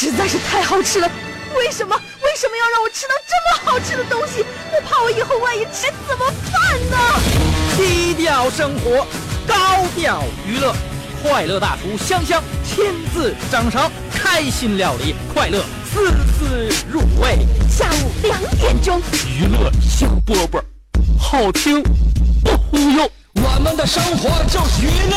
实在是太好吃了。为什么？为什么要让我吃到这么好吃的东西？我怕我以后万一吃怎么办呢？低调生活，高调娱乐，快乐大厨香香亲自掌勺，开心料理，快乐丝丝入味。下午两点钟，娱乐香饽饽，好听不忽悠。我们的生活就是娱乐，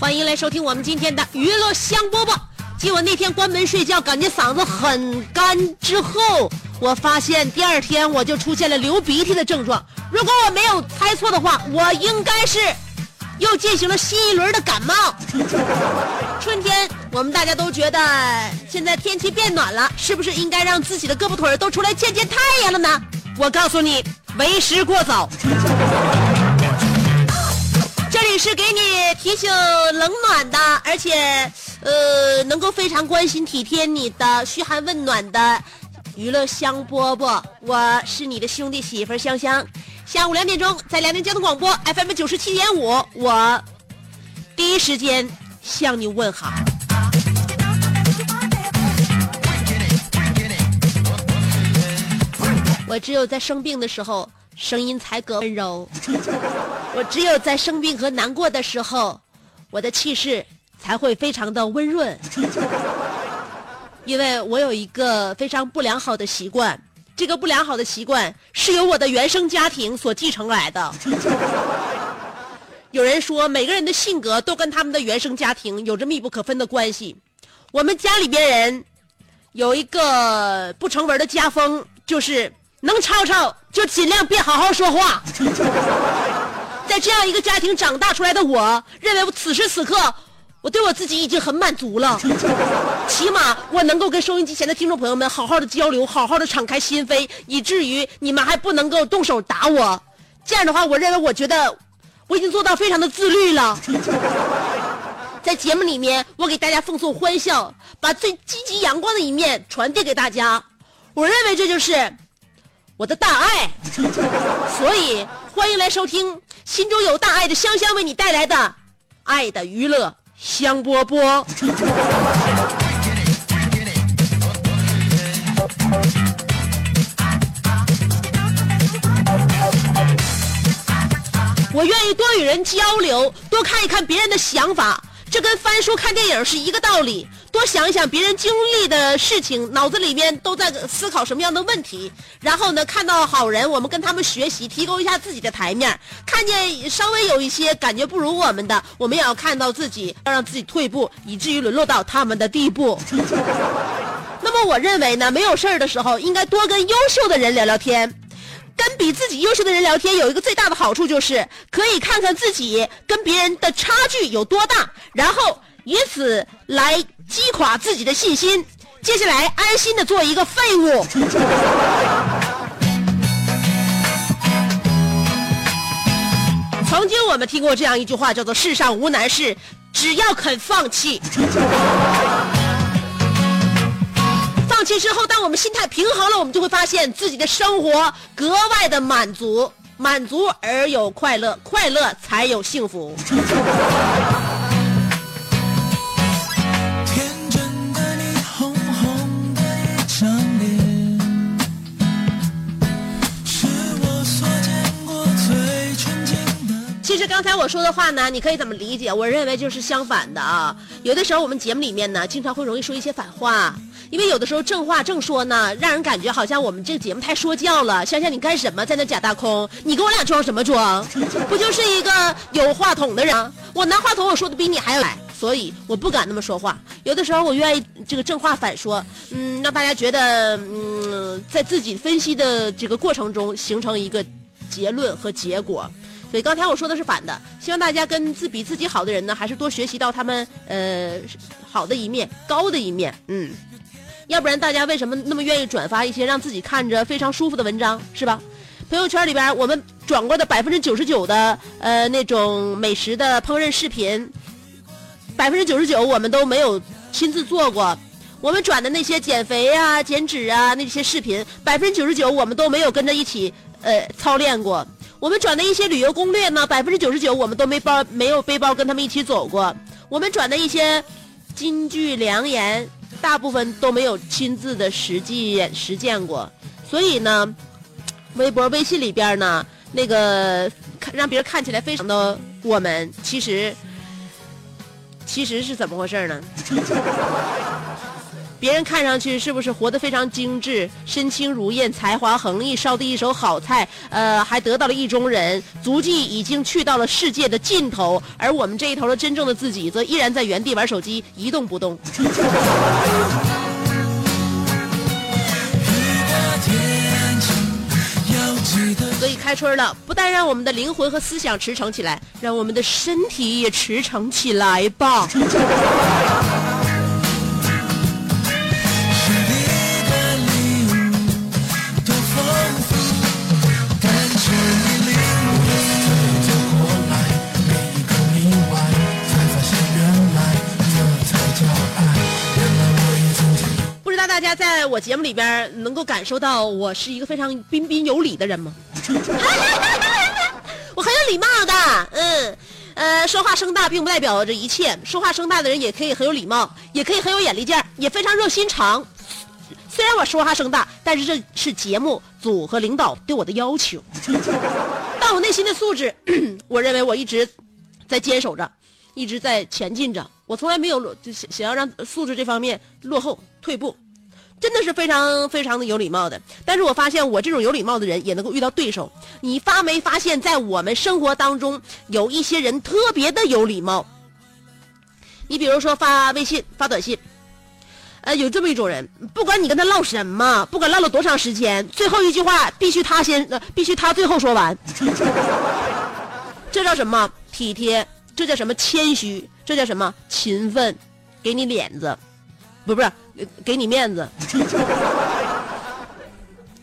欢迎来收听我们今天的娱乐香饽饽。继我那天关门睡觉，感觉嗓子很干之后，我发现第二天我就出现了流鼻涕的症状。如果我没有猜错的话，我应该是又进行了新一轮的感冒。春天，我们大家都觉得现在天气变暖了，是不是应该让自己的胳膊腿都出来见见太阳了呢？我告诉你，为时过早。这里是给你提醒冷暖的，而且呃能够非常关心体贴你的嘘寒问暖的娱乐香饽饽，我是你的兄弟媳妇香香。下午两点钟在辽宁交通广播 FM 九十七点五，我第一时间向你问好。我只有在生病的时候，声音才格温柔。我只有在生病和难过的时候，我的气势才会非常的温润。因为我有一个非常不良好的习惯，这个不良好的习惯是由我的原生家庭所继承来的。有人说，每个人的性格都跟他们的原生家庭有着密不可分的关系。我们家里边人有一个不成文的家风，就是能吵吵就尽量别好好说话。在这样一个家庭长大出来的我，认为我此时此刻，我对我自己已经很满足了。起码我能够跟收音机前的听众朋友们好好的交流，好好的敞开心扉，以至于你们还不能够动手打我。这样的话，我认为我觉得我已经做到非常的自律了。在节目里面，我给大家奉送欢笑，把最积极阳光的一面传递给大家。我认为这就是我的大爱。所以，欢迎来收听心中有大爱的香香为你带来的《爱的娱乐香饽饽》。我愿意多与人交流，多看一看别人的想法，这跟翻书看电影是一个道理。多想一想别人经历的事情，脑子里面都在思考什么样的问题，然后呢，看到好人，我们跟他们学习，提高一下自己的台面。看见稍微有一些感觉不如我们的，我们也要看到自己，要让自己退步，以至于沦落到他们的地步。那么我认为呢，没有事儿的时候，应该多跟优秀的人聊聊天。跟比自己优秀的人聊天，有一个最大的好处就是可以看看自己跟别人的差距有多大，然后以此来击垮自己的信心。接下来安心的做一个废物。曾经我们听过这样一句话，叫做“世上无难事，只要肯放弃”。放弃之后，当我们心态平衡了，我们就会发现自己的生活格外的满足，满足而有快乐，快乐才有幸福。实刚才我说的话呢，你可以怎么理解？我认为就是相反的啊。有的时候我们节目里面呢，经常会容易说一些反话，因为有的时候正话正说呢，让人感觉好像我们这个节目太说教了。想想你干什么在那假大空？你跟我俩装什么装？不就是一个有话筒的人？我拿话筒我说的比你还要来，所以我不敢那么说话。有的时候我愿意这个正话反说，嗯，让大家觉得，嗯，在自己分析的这个过程中形成一个结论和结果。所以刚才我说的是反的，希望大家跟自比自己好的人呢，还是多学习到他们呃好的一面、高的一面，嗯。要不然大家为什么那么愿意转发一些让自己看着非常舒服的文章，是吧？朋友圈里边我们转过的百分之九十九的呃那种美食的烹饪视频，百分之九十九我们都没有亲自做过。我们转的那些减肥啊、减脂啊那些视频，百分之九十九我们都没有跟着一起呃操练过。我们转的一些旅游攻略呢，百分之九十九我们都没包没有背包跟他们一起走过。我们转的一些金句良言。大部分都没有亲自的实际实践过，所以呢，微博、微信里边呢，那个看让别人看起来非常的我们，其实其实是怎么回事呢？别人看上去是不是活得非常精致、身轻如燕、才华横溢、烧的一手好菜？呃，还得到了意中人，足迹已经去到了世界的尽头，而我们这一头的真正的自己，则依然在原地玩手机，一动不动。所以开春了，不但让我们的灵魂和思想驰骋起来，让我们的身体也驰骋起来吧。在我节目里边能够感受到我是一个非常彬彬有礼的人吗？我很有礼貌的，嗯，呃，说话声大并不代表着一切，说话声大的人也可以很有礼貌，也可以很有眼力劲儿，也非常热心肠。虽然我说话声大，但是这是节目组和领导对我的要求。但我内心的素质，我认为我一直在坚守着，一直在前进着。我从来没有，想要让素质这方面落后退步。真的是非常非常的有礼貌的，但是我发现我这种有礼貌的人也能够遇到对手。你发没发现，在我们生活当中有一些人特别的有礼貌？你比如说发微信、发短信，呃，有这么一种人，不管你跟他唠什么，不管唠了多长时间，最后一句话必须他先，必须他最后说完。这叫什么体贴？这叫什么谦虚？这叫什么勤奋？给你脸子。不不是，给你面子。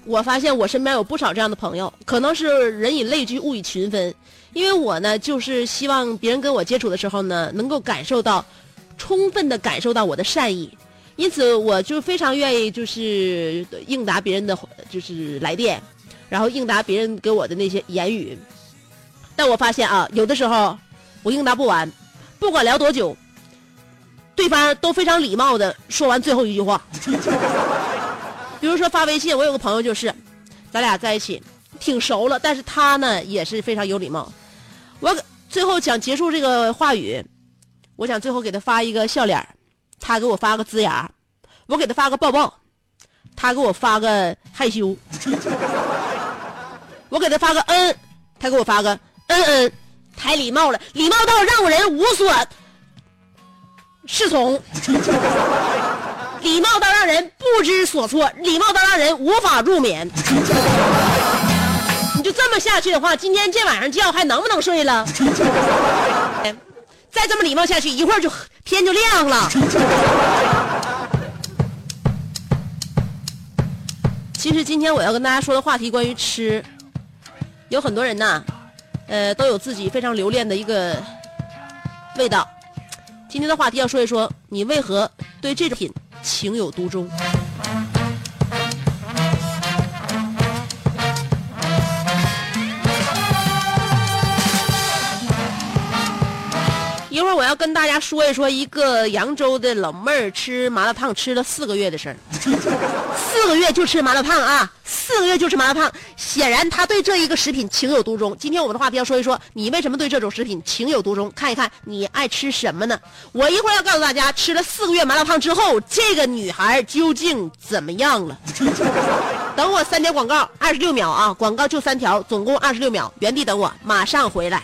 我发现我身边有不少这样的朋友，可能是人以类聚，物以群分。因为我呢，就是希望别人跟我接触的时候呢，能够感受到，充分的感受到我的善意。因此，我就非常愿意就是应答别人的就是来电，然后应答别人给我的那些言语。但我发现啊，有的时候我应答不完，不管聊多久。对方都非常礼貌的说完最后一句话，比如说发微信，我有个朋友就是，咱俩在一起挺熟了，但是他呢也是非常有礼貌。我最后想结束这个话语，我想最后给他发一个笑脸他给我发个呲牙，我给他发个抱抱，他给我发个害羞，我给他发个嗯，他给我发个嗯嗯，太礼貌了，礼貌到让人无所。侍从，礼貌到让人不知所措，礼貌到让人无法入眠。你就这么下去的话，今天这晚上觉还能不能睡了？再这么礼貌下去，一会儿就天就亮了。其实今天我要跟大家说的话题关于吃，有很多人呐，呃，都有自己非常留恋的一个味道。今天的话题要说一说，你为何对这种品情有独钟？会儿我要跟大家说一说一个扬州的老妹儿吃麻辣烫吃了四个月的事儿，四个月就吃麻辣烫啊！四个月就吃麻辣烫，显然他对这一个食品情有独钟。今天我们的话题要说一说，你为什么对这种食品情有独钟？看一看你爱吃什么呢？我一会儿要告诉大家，吃了四个月麻辣烫之后，这个女孩究竟怎么样了？等我三条广告，二十六秒啊，广告就三条，总共二十六秒，原地等我，马上回来。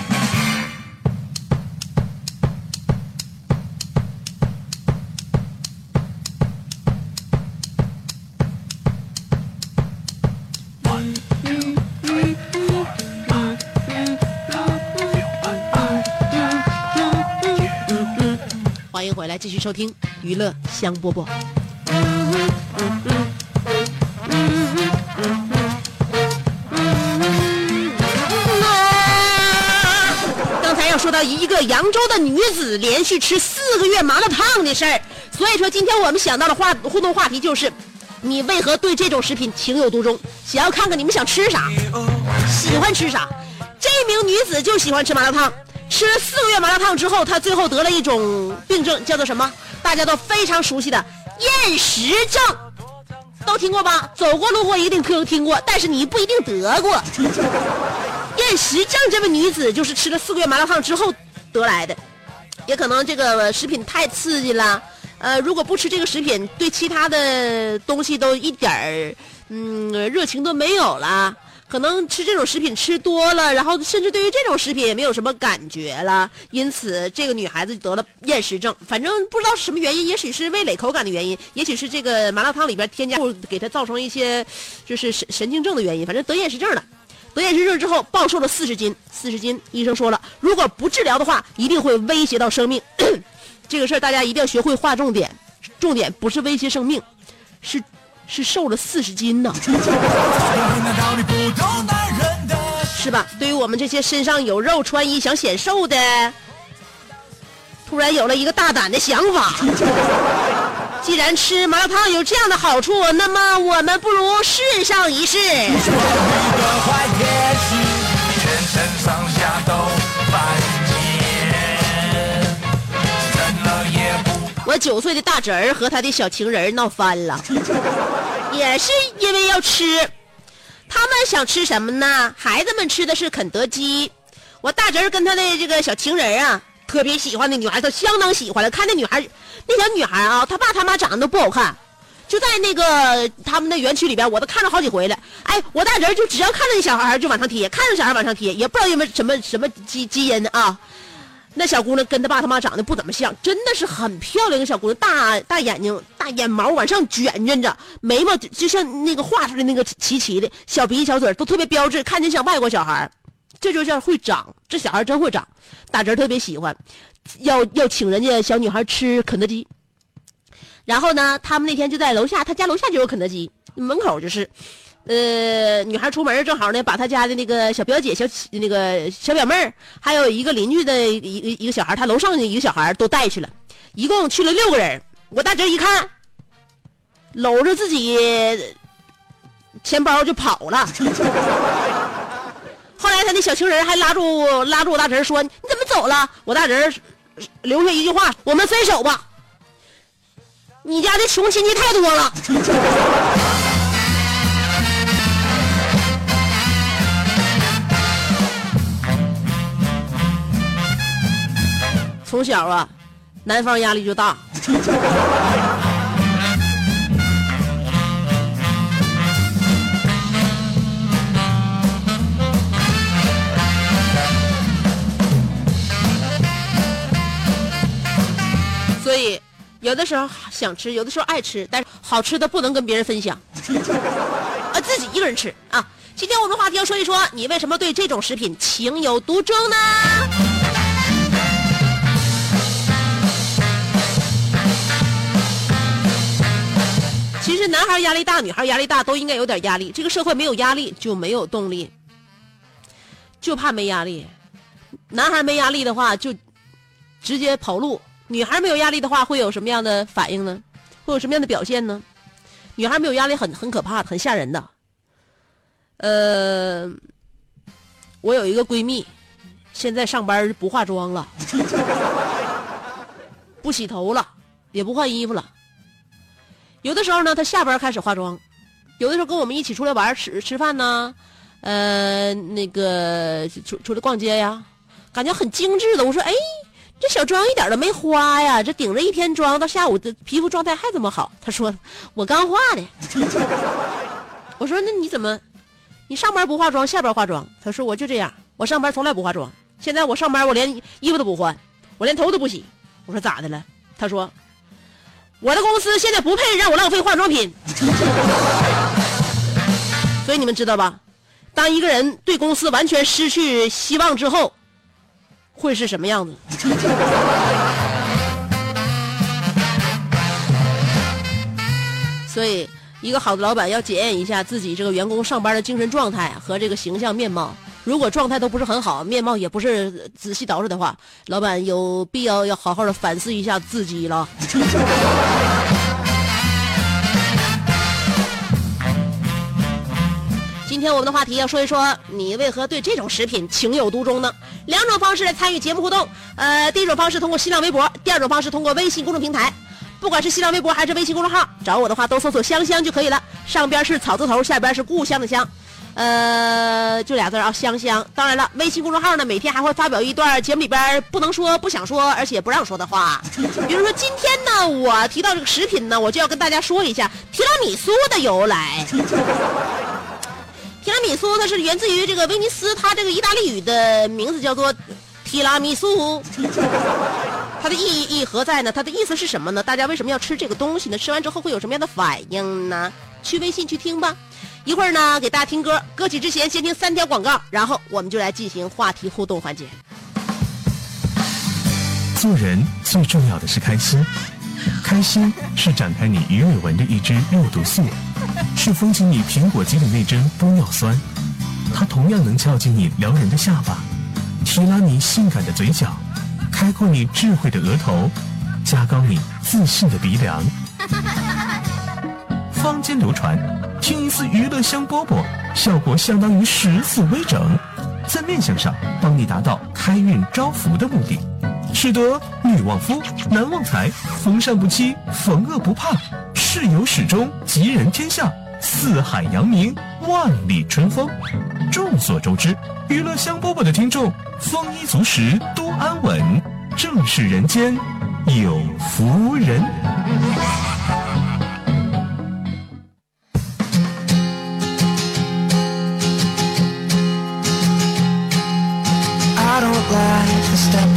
欢迎回来，继续收听娱乐香饽饽。刚才要说到一个扬州的女子连续吃四个月麻辣烫的事儿，所以说今天我们想到的话互动话题就是：你为何对这种食品情有独钟？想要看看你们想吃啥，喜欢吃啥。这名女子就喜欢吃麻辣烫，吃了四个月麻辣烫之后，她最后得了一种病症，叫做什么？大家都非常熟悉的厌食症，都听过吧？走过路过一定听听过，但是你不一定得过。厌食症这位女子就是吃了四个月麻辣烫之后得来的，也可能这个食品太刺激了。呃，如果不吃这个食品，对其他的东西都一点儿嗯热情都没有了。可能吃这种食品吃多了，然后甚至对于这种食品也没有什么感觉了，因此这个女孩子得了厌食症。反正不知道什么原因，也许是味蕾口感的原因，也许是这个麻辣烫里边添加物给她造成一些就是神神经症的原因，反正得厌食症了。得厌食症之后暴瘦了四十斤，四十斤，医生说了，如果不治疗的话，一定会威胁到生命。这个事儿大家一定要学会划重点，重点不是威胁生命，是是瘦了四十斤呢。是吧？对于我们这些身上有肉、穿衣想显瘦的，突然有了一个大胆的想法。既然吃麻辣烫有这样的好处，那么我们不如试上一试。我九岁的大侄儿和他的小情人闹翻了，也是因为要吃。他们想吃什么呢？孩子们吃的是肯德基。我大侄儿跟他的这个小情人啊，特别喜欢那女孩，他相当喜欢了。看那女孩，那小女孩啊，他爸他妈长得都不好看，就在那个他们的园区里边，我都看了好几回了。哎，我大侄儿就只要看着那小孩就往上贴，看着小孩往上贴，也不知道因为什么什么基基因啊。那小姑娘跟她爸他妈长得不怎么像，真的是很漂亮的小姑娘，大大眼睛，大眼毛往上卷卷着，眉毛就像那个画出来那个齐齐的，小鼻小嘴都特别标致，看着像外国小孩这就叫会长，这小孩真会长。打折特别喜欢，要要请人家小女孩吃肯德基。然后呢，他们那天就在楼下，他家楼下就有肯德基，门口就是。呃，女孩出门正好呢，把她家的那个小表姐、小那个小表妹儿，还有一个邻居的一一个小孩，她楼上的一个小孩都带去了，一共去了六个人。我大侄一看，搂着自己钱包就跑了。后来他那小情人还拉住拉住我大侄说：“你怎么走了？”我大侄留下一句话：“我们分手吧。”你家的穷亲戚太多了。从小啊，男方压力就大。所以，有的时候想吃，有的时候爱吃，但是好吃的不能跟别人分享，啊，自己一个人吃啊。今天我们话题要说一说，你为什么对这种食品情有独钟呢？其实男孩压力大，女孩压力大，都应该有点压力。这个社会没有压力就没有动力，就怕没压力。男孩没压力的话，就直接跑路；女孩没有压力的话，会有什么样的反应呢？会有什么样的表现呢？女孩没有压力很很可怕，很吓人的。呃，我有一个闺蜜，现在上班不化妆了，不洗头了，也不换衣服了。有的时候呢，她下班开始化妆，有的时候跟我们一起出来玩吃吃饭呢，呃，那个出出来逛街呀，感觉很精致的。我说，哎，这小妆一点都没花呀，这顶着一天妆，到下午的皮肤状态还这么好。她说，我刚化的。我说，那你怎么，你上班不化妆，下班化妆？她说，我就这样，我上班从来不化妆，现在我上班我连衣服都不换，我连头都不洗。我说咋的了？她说。我的公司现在不配让我浪费化妆品，所以你们知道吧？当一个人对公司完全失去希望之后，会是什么样子？所以，一个好的老板要检验一下自己这个员工上班的精神状态和这个形象面貌。如果状态都不是很好，面貌也不是仔细捯饬的话，老板有必要要好好的反思一下自己了。今天我们的话题要说一说，你为何对这种食品情有独钟呢？两种方式来参与节目互动，呃，第一种方式通过新浪微博，第二种方式通过微信公众平台。不管是新浪微博还是微信公众号，找我的话都搜索“香香”就可以了。上边是草字头，下边是故乡的乡。呃，就俩字啊，香香。当然了，微信公众号呢，每天还会发表一段节目里边不能说、不想说，而且不让说的话。比如说今天呢，我提到这个食品呢，我就要跟大家说一下提拉米苏的由来。提拉米苏它是源自于这个威尼斯，它这个意大利语的名字叫做提拉米苏。它的意义何在呢？它的意思是什么呢？大家为什么要吃这个东西呢？吃完之后会有什么样的反应呢？去微信去听吧。一会儿呢，给大家听歌。歌曲之前先听三条广告，然后我们就来进行话题互动环节。做人最重要的是开心，开心是展开你鱼尾纹的一支肉毒素，是封紧你苹果肌的那针玻尿酸，它同样能翘起你撩人的下巴，提拉你性感的嘴角，开阔你智慧的额头，加高你自信的鼻梁。坊间流传，听一次娱乐香饽饽，效果相当于十次微整，在面相上帮你达到开运招福的目的，使得女旺夫，男旺财，逢善不欺，逢恶不怕，事有始终，吉人天下，四海扬名，万里春风。众所周知，娱乐香饽饽的听众丰衣足食，多安稳，正是人间有福人。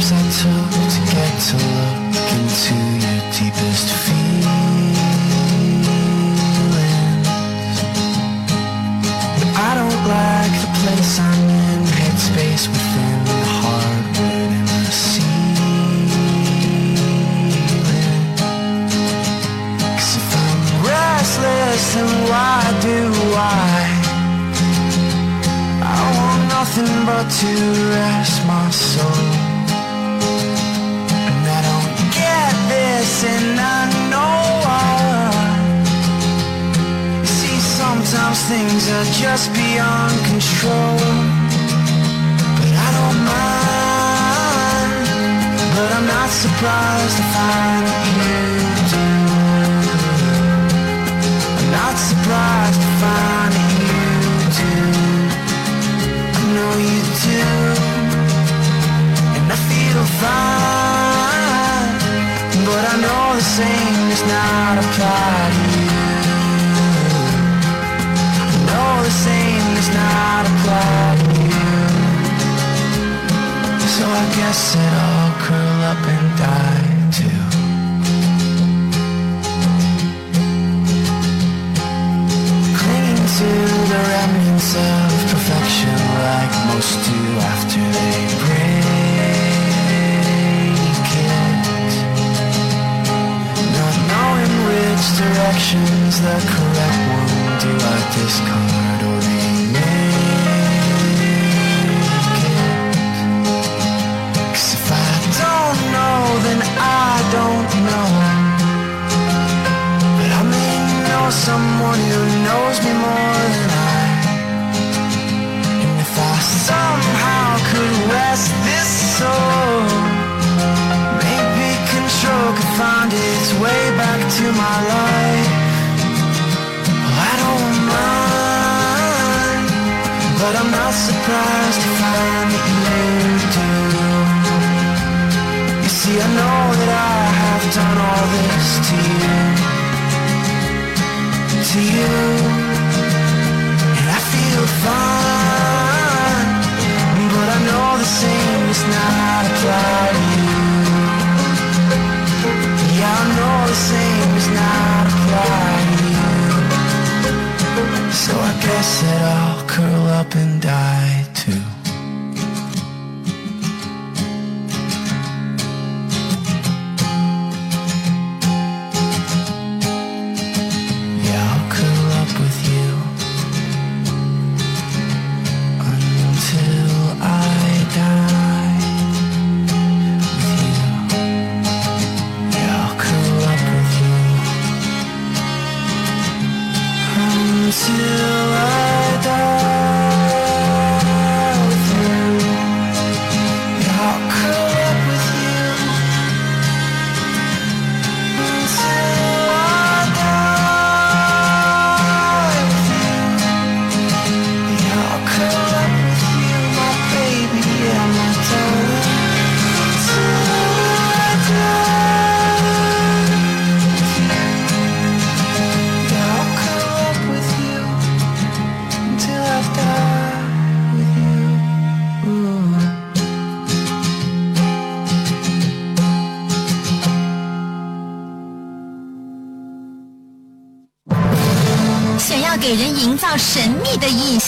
Steps I took to get to look into your deepest feelings. So I guess that I'll curl up and die too. Clinging to the remnants of perfection like most do after they break it. Not knowing which direction's the correct one, do I discard know someone who knows me more than I. And if I somehow could rest this soul Maybe control could find its way back to my life. Well, I don't mind But I'm not surprised to find that you do. You see, I know that I have done all this to you to you, and I feel fine.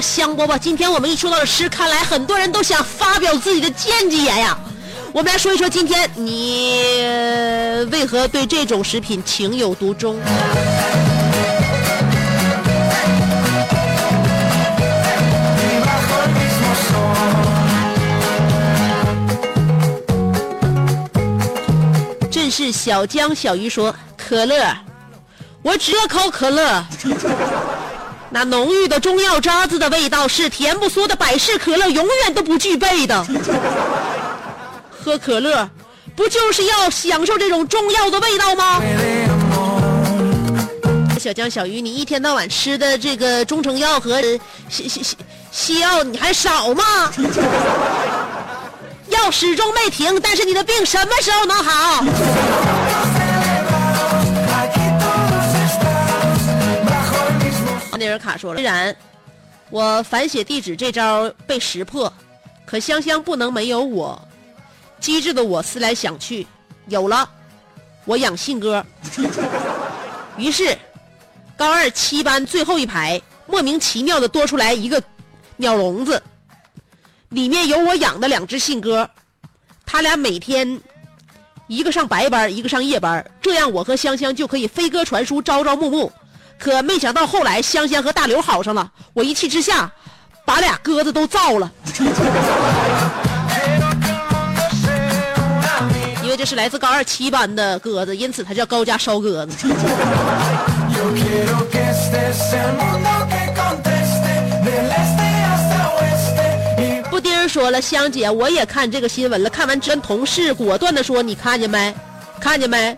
香饽饽。今天我们一说到诗，看来很多人都想发表自己的见解呀。我们来说一说，今天你为何对这种食品情有独钟？正是小江小鱼说：“可乐，我只要口可乐。那浓郁的中药渣子的味道是甜不缩的百事可乐永远都不具备的。喝可乐，不就是要享受这种中药的味道吗？”小江小鱼，你一天到晚吃的这个中成药和西西西西药，你还少吗？药始终没停，但是你的病什么时候能好？内尔卡说了，虽然我反写地址这招被识破，可香香不能没有我。机智的我思来想去，有了，我养信鸽。于是，高二七班最后一排莫名其妙的多出来一个鸟笼子，里面有我养的两只信鸽，他俩每天一个上白班，一个上夜班，这样我和香香就可以飞鸽传书，朝朝暮暮。可没想到后来香香和大刘好上了，我一气之下，把俩鸽子都造了。因为这是来自高二七班的鸽子，因此它叫高家烧鸽子。Yo quiero que estés el mundo que conteste del este hasta 说了，香姐，我也看这个新闻了，看完跟同事果断的说，你看见没？看见没？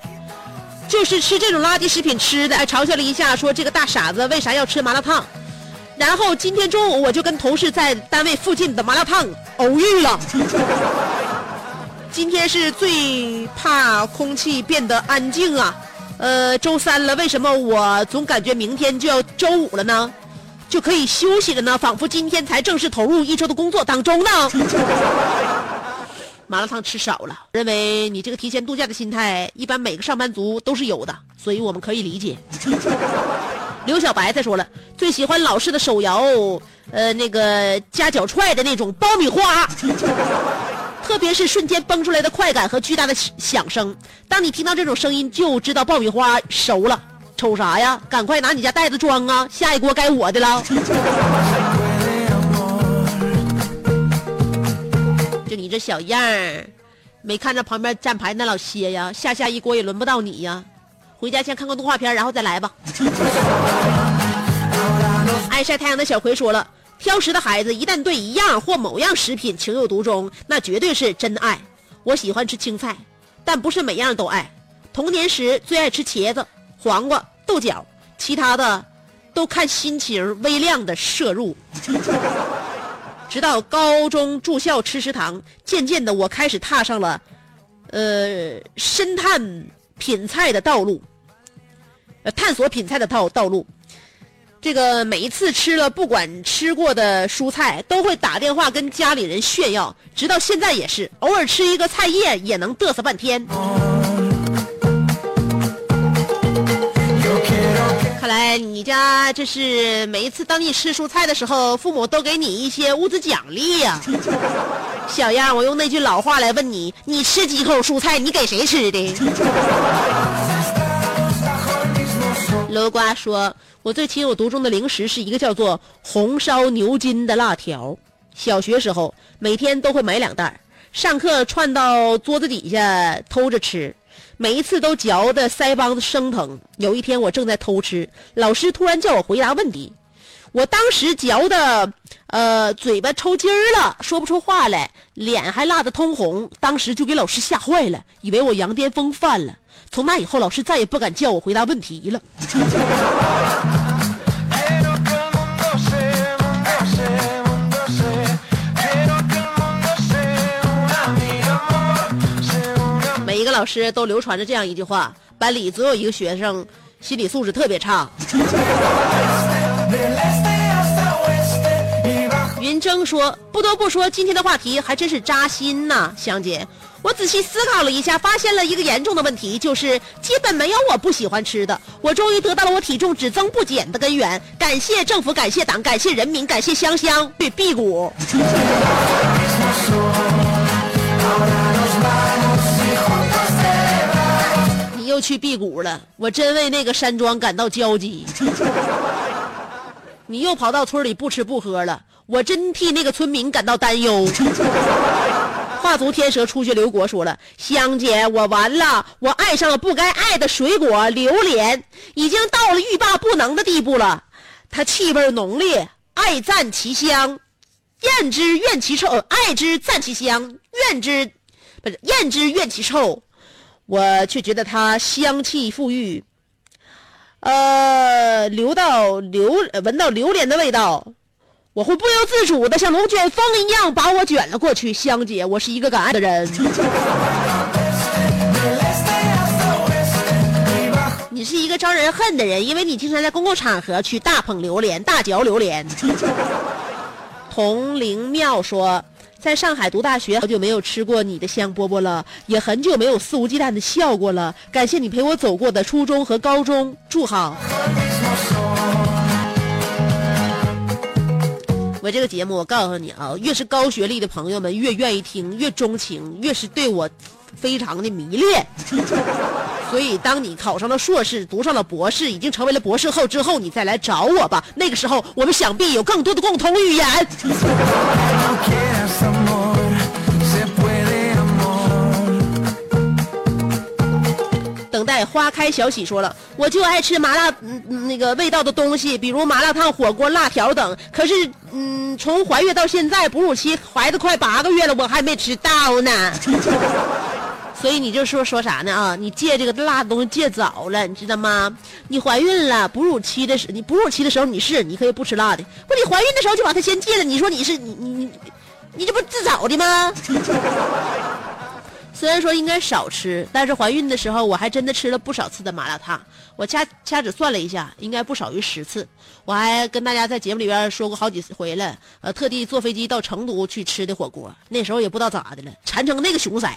就是吃这种垃圾食品吃的，哎，嘲笑了一下，说这个大傻子为啥要吃麻辣烫？然后今天中午我就跟同事在单位附近的麻辣烫偶遇了。今天是最怕空气变得安静啊，呃，周三了，为什么我总感觉明天就要周五了呢？就可以休息了呢，仿佛今天才正式投入一周的工作当中呢。麻辣烫吃少了，认为你这个提前度假的心态，一般每个上班族都是有的，所以我们可以理解。刘小白他说了，最喜欢老式的手摇，呃，那个夹脚踹的那种爆米花，特别是瞬间崩出来的快感和巨大的响声。当你听到这种声音，就知道爆米花熟了。瞅啥呀？赶快拿你家袋子装啊！下一锅该我的了。就你这小样儿，没看着旁边站牌那老些呀？下下一锅也轮不到你呀！回家先看看动画片，然后再来吧。爱晒太阳的小葵说了，挑食的孩子一旦对一样或某样食品情有独钟，那绝对是真爱。我喜欢吃青菜，但不是每样都爱。童年时最爱吃茄子、黄瓜、豆角，其他的都看心情微量的摄入。直到高中住校吃食堂，渐渐的我开始踏上了，呃，深探品菜的道路，呃，探索品菜的道道路。这个每一次吃了不管吃过的蔬菜，都会打电话跟家里人炫耀，直到现在也是，偶尔吃一个菜叶也能嘚瑟半天。看来你家这是每一次当你吃蔬菜的时候，父母都给你一些物质奖励呀、小样，我用那句老话来问你：你吃几口蔬菜？你给谁吃的？楼瓜说：“我最情有独钟的零食是一个叫做红烧牛筋的辣条。小学时候每天都会买两袋，上课串到桌子底下偷着吃，每一次都嚼得腮帮子生疼。有一天我正在偷吃，老师突然叫我回答问题，我当时嚼的呃嘴巴抽筋儿了，说不出话来，脸还辣得通红，当时就给老师吓坏了，以为我羊癫疯犯了。从那以后，老师再也不敢叫我回答问题了。”老师都流传着这样一句话：班里总有一个学生心理素质特别差。云峥说：“不得不说，今天的话题还真是扎心呐，香姐。我仔细思考了一下，发现了一个严重的问题，就是基本没有我不喜欢吃的。我终于得到了我体重只增不减的根源。感谢政府，感谢党，感谢人民，感谢香香对辟谷。去辟谷了，我真为那个山庄感到焦急。你又跑到村里不吃不喝了，我真替那个村民感到担忧。画足天蛇出去刘国说了：“香姐，我完了，我爱上了不该爱的水果榴莲，已经到了欲罢不能的地步了。它气味浓烈，爱赞其香，厌之怨其臭，爱之赞其香，怨之不是厌之怨其臭。我却觉得它香气馥郁，呃，流到榴呃闻到榴莲的味道。”我会不由自主的像龙卷风一样把我卷了过去。香姐，我是一个敢爱的人。你是一个招人恨的人，因为你经常在公共场合去大捧榴莲、大嚼榴莲。童灵妙说，在上海读大学，好久没有吃过你的香饽饽了，也很久没有肆无忌惮的笑过了。感谢你陪我走过的初中和高中，祝好。我这个节目，我告诉你啊，越是高学历的朋友们越愿意听，越钟情，越是对我非常的迷恋。所以，当你考上了硕士，读上了博士，已经成为了博士后之后，你再来找我吧。那个时候，我们想必有更多的共同语言。等待花开小喜说了，我就爱吃麻辣那个味道的东西，比如麻辣烫、火锅、辣条等。可是嗯，从怀孕到现在哺乳期，怀的快八个月了，我还没吃到呢。所以你就说说啥呢啊？你戒这个辣的东西戒早了，你知道吗？你怀孕了，哺乳期的时，你哺乳期的时候你是你可以不吃辣的，不你怀孕的时候就把它先戒了，你说你是你你你你这不自找的吗？虽然说应该少吃，但是怀孕的时候我还真的吃了不少次的麻辣烫。我掐掐指算了一下，应该不少于十次。我还跟大家在节目里边说过好几回了，呃，特地坐飞机到成都去吃的火锅。那时候也不知道咋的了，馋成那个熊色。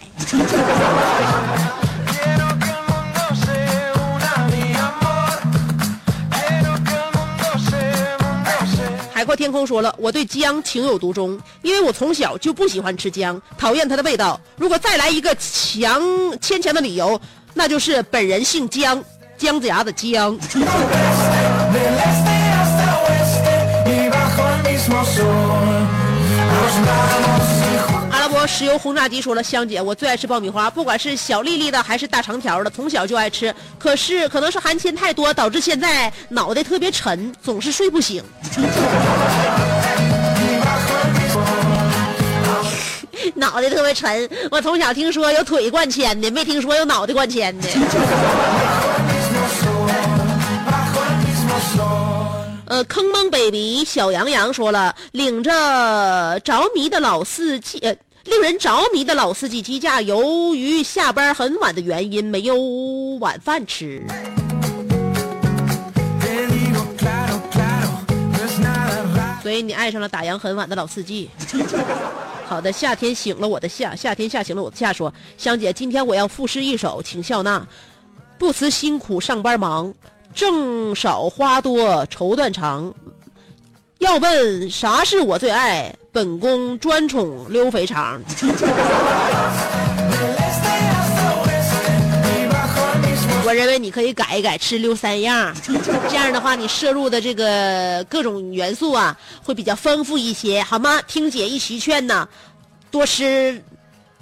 天空说了，我对姜情有独钟，因为我从小就不喜欢吃姜，讨厌它的味道。如果再来一个强牵强的理由，那就是本人姓姜，姜子牙的姜。石油轰炸机说了，香姐，我最爱吃爆米花，不管是小粒粒的还是大长条的，从小就爱吃。可是可能是含铅太多，导致现在脑袋特别沉，总是睡不醒。脑袋特别沉，我从小听说有腿灌铅的，没听说有脑袋灌铅的。呃，坑蒙 baby 小杨洋说了，领着着迷的老司机，令人着迷的老司机机架，由于下班很晚的原因，没有晚饭吃。所以你爱上了打烊很晚的老司机。好的，夏天醒了我的夏，夏天下醒了我的夏。说，香姐，今天我要赋诗一首，请笑纳。不辞辛苦上班忙，挣少花多愁断肠。要问啥是我最爱，本宫专宠溜肥肠。我认为你可以改一改，吃溜三样，这样的话你摄入的这个各种元素啊，会比较丰富一些，好吗？听姐一席劝呐，多吃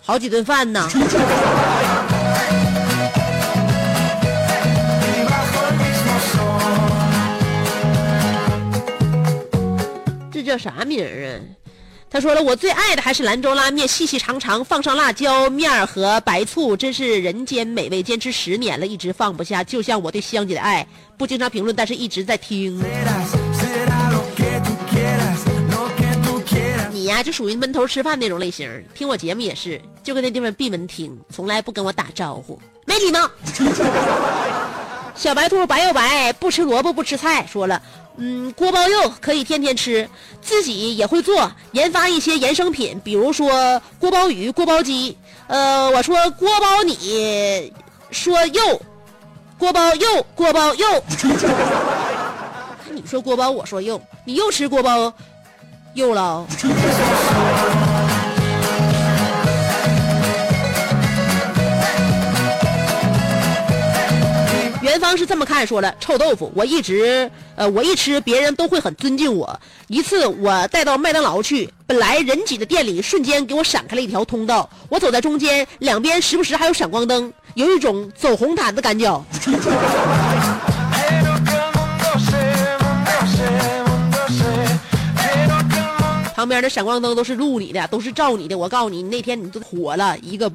好几顿饭呢。这叫啥名儿啊？他说了，我最爱的还是兰州拉面，细细长长，放上辣椒面儿和白醋，真是人间美味。坚持十年了，一直放不下。就像我对香姐的爱，不经常评论，但是一直在听。你呀，就属于闷头吃饭那种类型，听我节目也是，就跟那地方闭门听，从来不跟我打招呼，没礼貌。小白兔白又白，不吃萝卜不吃菜。说了，嗯，锅包肉可以天天吃，自己也会做，研发一些衍生品，比如说锅包鱼、锅包鸡。呃，我说锅包你，说肉，锅包肉，锅包肉。你说锅包，我说肉，你又吃锅包肉了。元芳是这么看说了，臭豆腐，我一直，呃，我一吃，别人都会很尊敬我。一次我带到麦当劳去，本来人挤的店里，瞬间给我闪开了一条通道。我走在中间，两边时不时还有闪光灯，有一种走红毯的感觉。旁边的闪光灯都是录你的，都是照你的。我告诉你，那天你都火了，一个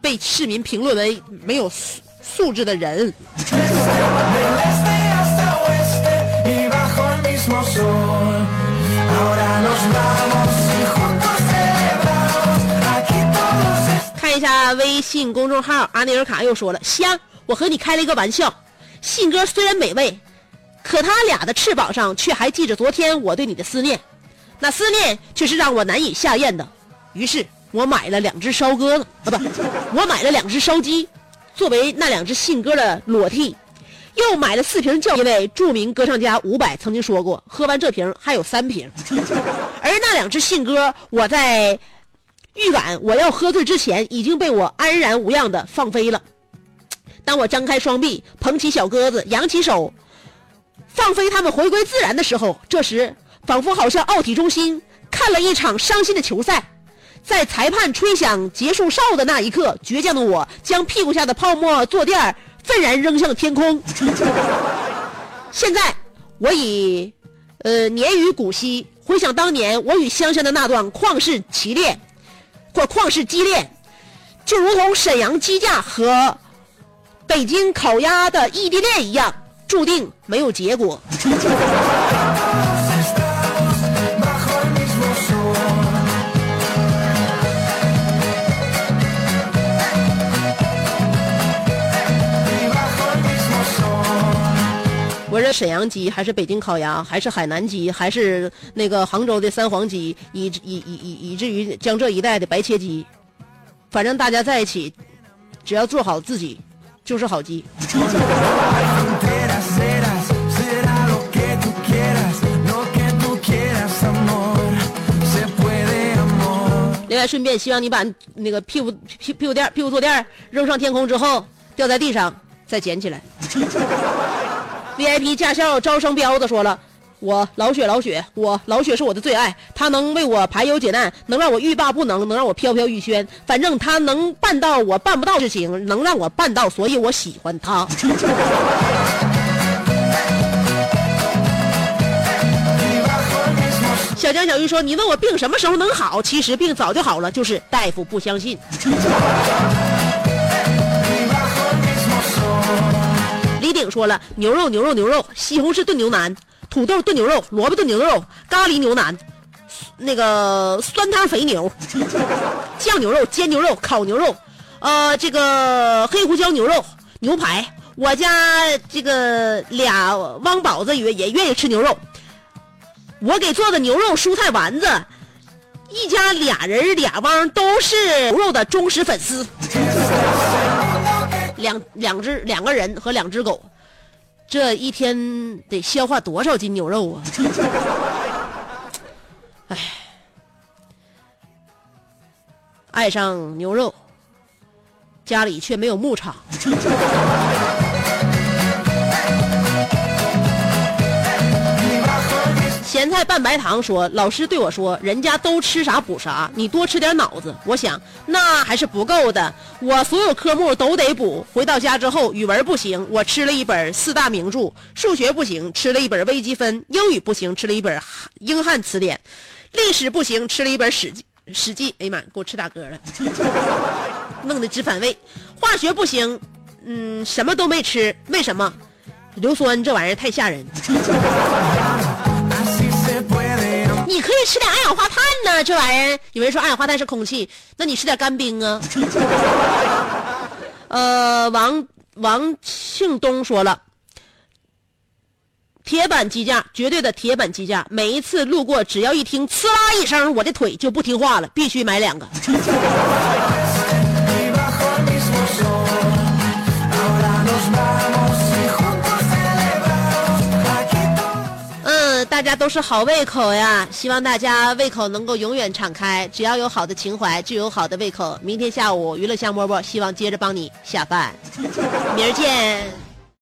被市民评论为没有素质的人。看一下微信公众号，阿内尔卡又说了：“香，我和你开了一个玩笑。信鸽虽然美味，可它俩的翅膀上却还系着昨天我对你的思念，那思念却是让我难以下咽的。于是我买了两只烧鸽子，啊不，我买了两只烧鸡，作为那两只信鸽的裸替。又买了四瓶酵，因为著名歌唱家伍佰曾经说过，喝完这瓶还有三瓶。而那两只信鸽，我在预感我要喝醉之前，已经被我安然无恙的放飞了。当我张开双臂，捧起小鸽子，扬起手，放飞它们回归自然的时候，这时仿佛好像奥体中心看了一场伤心的球赛，在裁判吹响结束哨的那一刻，倔强的我将屁股下的泡沫坐垫愤然扔向天空。现在我已呃年逾古稀，回想当年我与香香的那段旷世奇恋，或旷世激恋，就如同沈阳鸡架和北京烤鸭的异地恋一样，注定没有结果。Sol. 我是沈阳鸡，还是北京烤鸭，还是海南鸡，还是那个杭州的三黄鸡，以以以以以至于江浙一带的白切鸡，反正大家在一起，只要做好自己，就是好鸡。另外，顺便希望你把那个屁股屁屁股垫屁股坐垫扔上天空之后，掉在地上再捡起来。VIP 驾校招生彪子说了。我老雪老雪，我老雪是我的最爱，他能为我排忧解难，能让我欲罢不能，能让我飘飘欲仙，反正他能办到我办不到的事情，能让我办到，所以我喜欢他。小江小鱼说：“你问我病什么时候能好？其实病早就好了，就是大夫不相信。”说了：牛肉牛肉牛肉，西红柿炖牛腩，土豆炖牛肉，萝卜炖牛肉，咖喱牛腩，那个酸汤肥牛，酱牛肉、煎牛肉、烤牛肉，呃，这个黑胡椒牛肉、牛排。我家这个俩汪宝子也也愿意吃牛肉，我给做的牛肉蔬菜丸子，一家俩人俩汪都是牛肉的忠实粉丝。两两只两个人和两只狗，这一天得消化多少斤牛肉啊！唉，爱上牛肉，家里却没有牧场。咸菜拌白糖说：“老师对我说，人家都吃啥补啥，你多吃点脑子。”我想那还是不够的，我所有科目都得补。回到家之后，语文不行，我吃了一本四大名著；数学不行，吃了一本微积分；英语不行，吃了一本英汉词典；历史不行，吃了一本史记。史记，哎呀妈，给我吃打嗝了，弄得直反胃。化学不行，嗯，什么都没吃，为什么？硫酸这玩意儿太吓人。你可以吃点二氧化碳呢，这玩意儿。有人说二氧化碳是空气，那你吃点干冰啊。呃，王王庆东说了，铁板鸡架，绝对的铁板鸡架，每一次路过，只要一听呲啦一声，我的腿就不听话了，必须买两个。大家都是好胃口呀，希望大家胃口能够永远敞开，只要有好的情怀，就有好的胃口。明天下午娱乐香饽饽，希望接着帮你下饭，明儿见。